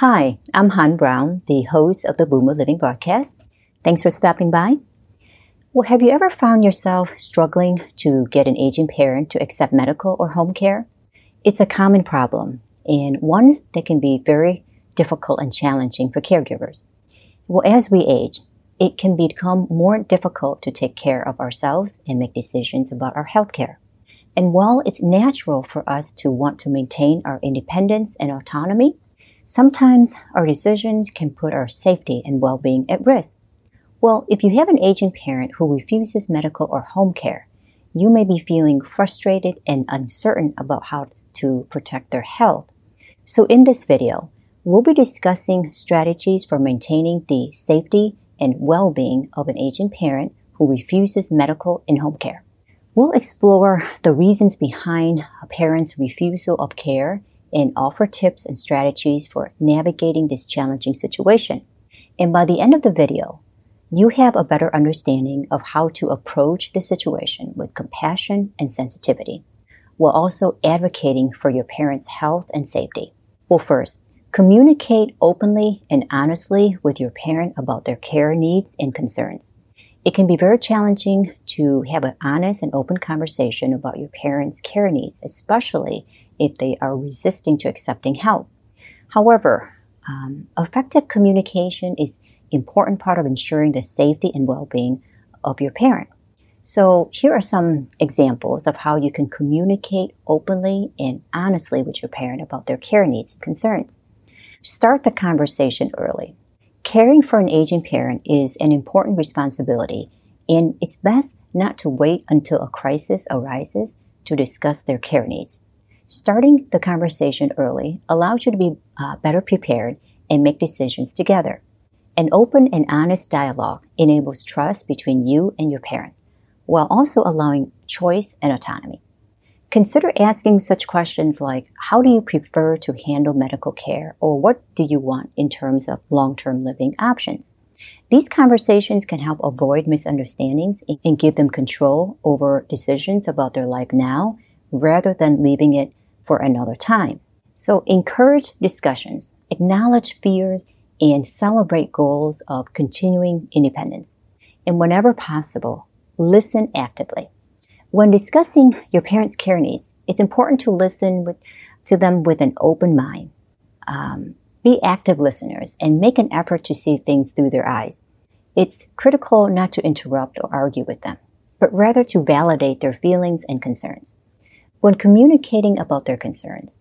Hi, I'm Han Brown, the host of the Boomer Living broadcast. Thanks for stopping by. Well, have you ever found yourself struggling to get an aging parent to accept medical or home care? It's a common problem and one that can be very difficult and challenging for caregivers. Well, as we age, it can become more difficult to take care of ourselves and make decisions about our health care. And while it's natural for us to want to maintain our independence and autonomy, Sometimes our decisions can put our safety and well being at risk. Well, if you have an aging parent who refuses medical or home care, you may be feeling frustrated and uncertain about how to protect their health. So, in this video, we'll be discussing strategies for maintaining the safety and well being of an aging parent who refuses medical and home care. We'll explore the reasons behind a parent's refusal of care and offer tips and strategies for navigating this challenging situation. And by the end of the video, you have a better understanding of how to approach the situation with compassion and sensitivity, while also advocating for your parents' health and safety. Well, first, communicate openly and honestly with your parent about their care needs and concerns. It can be very challenging to have an honest and open conversation about your parents' care needs, especially if they are resisting to accepting help. However, um, effective communication is important part of ensuring the safety and well-being of your parent. So here are some examples of how you can communicate openly and honestly with your parent about their care needs and concerns. Start the conversation early. Caring for an aging parent is an important responsibility, and it's best not to wait until a crisis arises to discuss their care needs. Starting the conversation early allows you to be uh, better prepared and make decisions together. An open and honest dialogue enables trust between you and your parent, while also allowing choice and autonomy. Consider asking such questions like How do you prefer to handle medical care? or What do you want in terms of long term living options? These conversations can help avoid misunderstandings and give them control over decisions about their life now rather than leaving it for another time. So encourage discussions, acknowledge fears, and celebrate goals of continuing independence. And whenever possible, listen actively. When discussing your parents' care needs, it's important to listen with, to them with an open mind. Um, be active listeners and make an effort to see things through their eyes. It's critical not to interrupt or argue with them, but rather to validate their feelings and concerns when communicating about their concerns,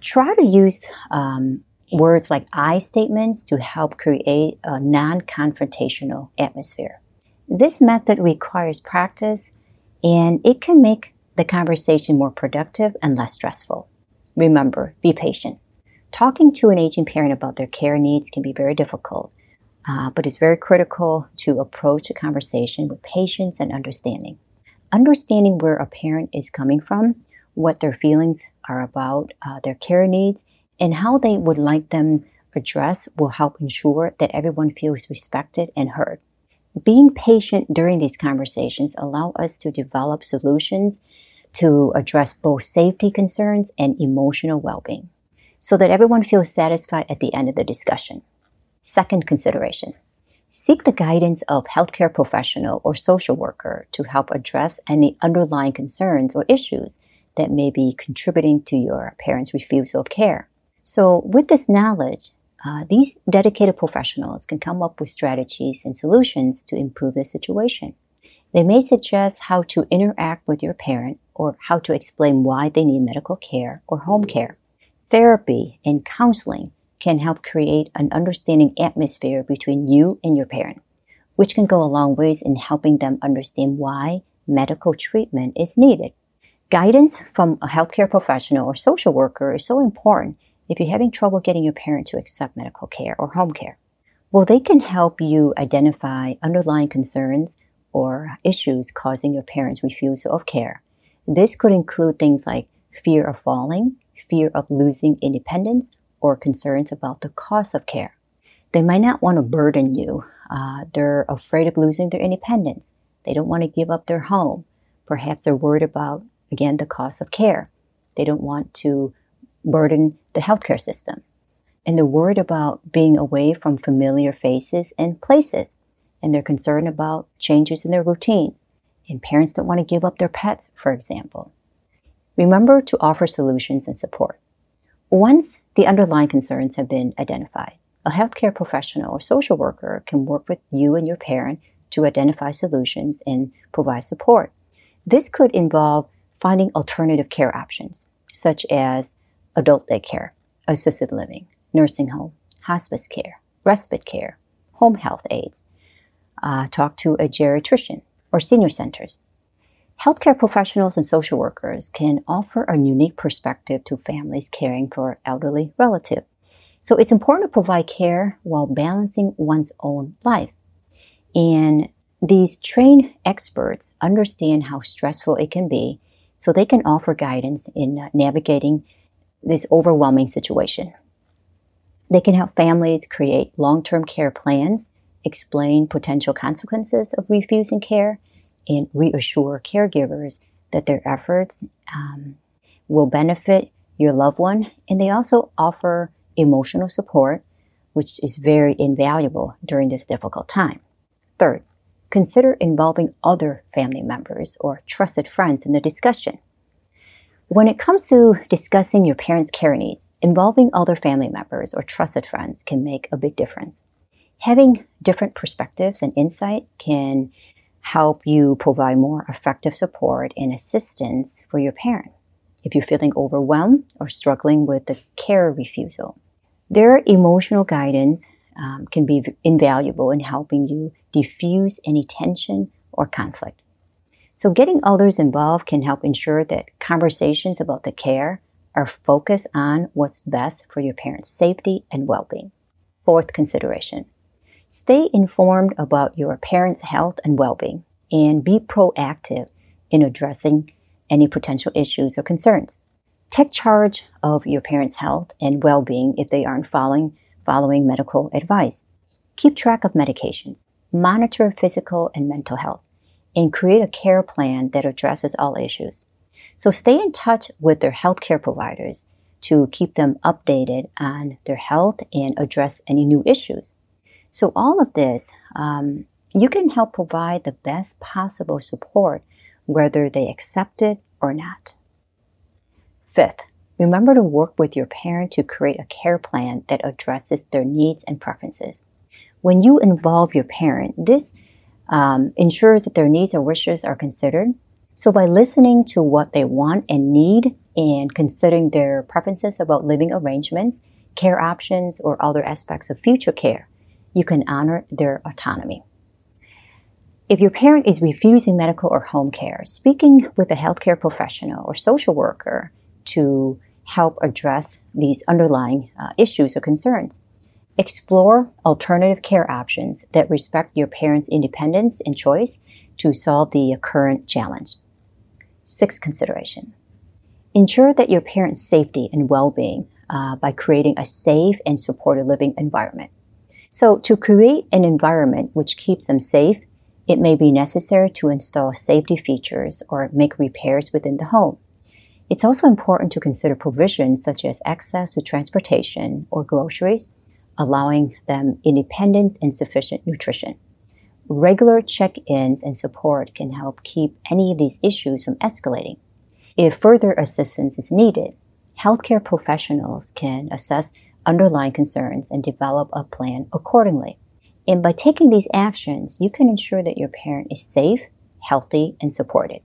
try to use um, words like I statements to help create a non confrontational atmosphere. This method requires practice and it can make the conversation more productive and less stressful. Remember, be patient. Talking to an aging parent about their care needs can be very difficult, uh, but it's very critical to approach a conversation with patience and understanding. Understanding where a parent is coming from what their feelings are about uh, their care needs and how they would like them addressed will help ensure that everyone feels respected and heard. Being patient during these conversations allow us to develop solutions to address both safety concerns and emotional well-being so that everyone feels satisfied at the end of the discussion. Second consideration. Seek the guidance of healthcare professional or social worker to help address any underlying concerns or issues that may be contributing to your parents' refusal of care. So, with this knowledge, uh, these dedicated professionals can come up with strategies and solutions to improve the situation. They may suggest how to interact with your parent or how to explain why they need medical care or home care. Therapy and counseling can help create an understanding atmosphere between you and your parent, which can go a long ways in helping them understand why medical treatment is needed. Guidance from a healthcare professional or social worker is so important if you're having trouble getting your parent to accept medical care or home care. Well, they can help you identify underlying concerns or issues causing your parents' refusal of care. This could include things like fear of falling, fear of losing independence, or concerns about the cost of care. They might not want to burden you. Uh, they're afraid of losing their independence. They don't want to give up their home. Perhaps they're worried about Again, the cost of care. They don't want to burden the healthcare system. and they're worried about being away from familiar faces and places, and they're concerned about changes in their routines. And parents don't want to give up their pets, for example. Remember to offer solutions and support. Once the underlying concerns have been identified, a healthcare professional or social worker can work with you and your parent to identify solutions and provide support. This could involve finding alternative care options, such as adult daycare, assisted living, nursing home, hospice care, respite care, home health aides. Uh, talk to a geriatrician or senior centers. Healthcare professionals and social workers can offer a unique perspective to families caring for elderly relatives. So it's important to provide care while balancing one's own life. And these trained experts understand how stressful it can be, so they can offer guidance in navigating this overwhelming situation. They can help families create long term care plans, explain potential consequences of refusing care, and reassure caregivers that their efforts um, will benefit your loved one. And they also offer emotional support, which is very invaluable during this difficult time. Third, consider involving other family members or trusted friends in the discussion. When it comes to discussing your parents' care needs, involving other family members or trusted friends can make a big difference. Having different perspectives and insight can help you provide more effective support and assistance for your parent if you're feeling overwhelmed or struggling with the care refusal. Their emotional guidance um, can be invaluable in helping you diffuse any tension or conflict. So, getting others involved can help ensure that conversations about the care are focused on what's best for your parent's safety and well being. Fourth consideration stay informed about your parent's health and well being and be proactive in addressing any potential issues or concerns. Take charge of your parents' health and well being if they aren't following, following medical advice. Keep track of medications, monitor physical and mental health, and create a care plan that addresses all issues. So stay in touch with their healthcare providers to keep them updated on their health and address any new issues. So, all of this, um, you can help provide the best possible support, whether they accept it or not. Fifth, remember to work with your parent to create a care plan that addresses their needs and preferences. When you involve your parent, this um, ensures that their needs and wishes are considered. So, by listening to what they want and need and considering their preferences about living arrangements, care options, or other aspects of future care, you can honor their autonomy. If your parent is refusing medical or home care, speaking with a healthcare professional or social worker to help address these underlying uh, issues or concerns. Explore alternative care options that respect your parent's independence and choice to solve the current challenge. Sixth consideration ensure that your parent's safety and well being uh, by creating a safe and supportive living environment. So, to create an environment which keeps them safe, it may be necessary to install safety features or make repairs within the home. It's also important to consider provisions such as access to transportation or groceries, allowing them independence and sufficient nutrition. Regular check ins and support can help keep any of these issues from escalating. If further assistance is needed, healthcare professionals can assess underlying concerns and develop a plan accordingly. And by taking these actions, you can ensure that your parent is safe, healthy, and supported.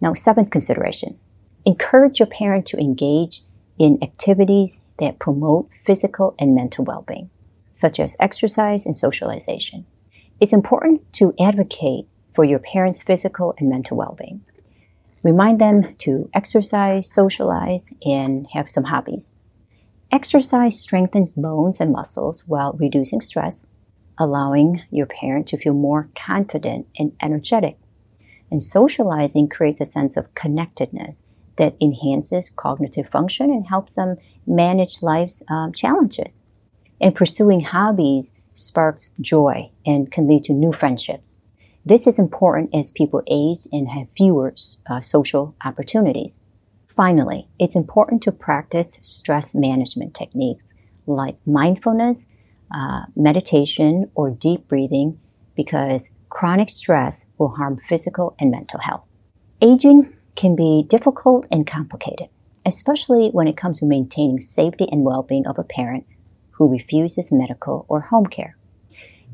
Now, seventh consideration encourage your parent to engage in activities that promote physical and mental well being, such as exercise and socialization. It's important to advocate for your parents' physical and mental well being. Remind them to exercise, socialize, and have some hobbies. Exercise strengthens bones and muscles while reducing stress, allowing your parent to feel more confident and energetic. And socializing creates a sense of connectedness that enhances cognitive function and helps them manage life's um, challenges. And pursuing hobbies sparks joy and can lead to new friendships. This is important as people age and have fewer uh, social opportunities. Finally, it's important to practice stress management techniques like mindfulness, uh, meditation, or deep breathing because chronic stress will harm physical and mental health. Aging can be difficult and complicated, especially when it comes to maintaining safety and well-being of a parent who refuses medical or home care.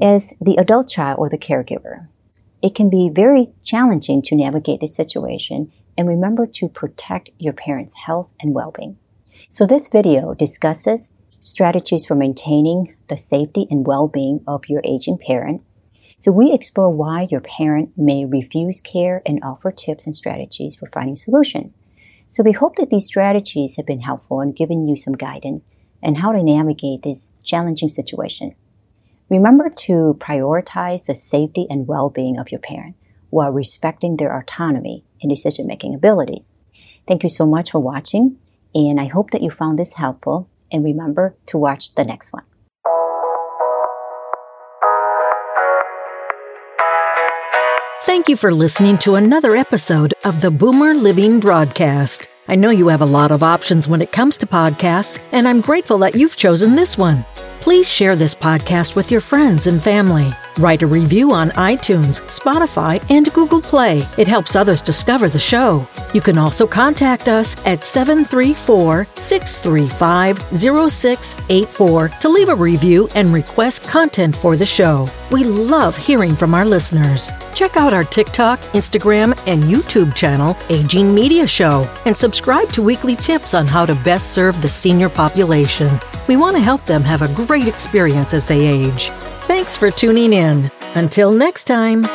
As the adult child or the caregiver, it can be very challenging to navigate this situation and remember to protect your parents' health and well-being. So this video discusses strategies for maintaining the safety and well-being of your aging parent so we explore why your parent may refuse care and offer tips and strategies for finding solutions. So we hope that these strategies have been helpful in giving you some guidance and how to navigate this challenging situation. Remember to prioritize the safety and well-being of your parent while respecting their autonomy and decision-making abilities. Thank you so much for watching, and I hope that you found this helpful, and remember to watch the next one. Thank you for listening to another episode of the Boomer Living Broadcast. I know you have a lot of options when it comes to podcasts, and I'm grateful that you've chosen this one. Please share this podcast with your friends and family. Write a review on iTunes, Spotify, and Google Play. It helps others discover the show. You can also contact us at 734 635 0684 to leave a review and request content for the show. We love hearing from our listeners. Check out our TikTok, Instagram, and YouTube channel, Aging Media Show, and subscribe to weekly tips on how to best serve the senior population. We want to help them have a great experience as they age. Thanks for tuning in. Until next time.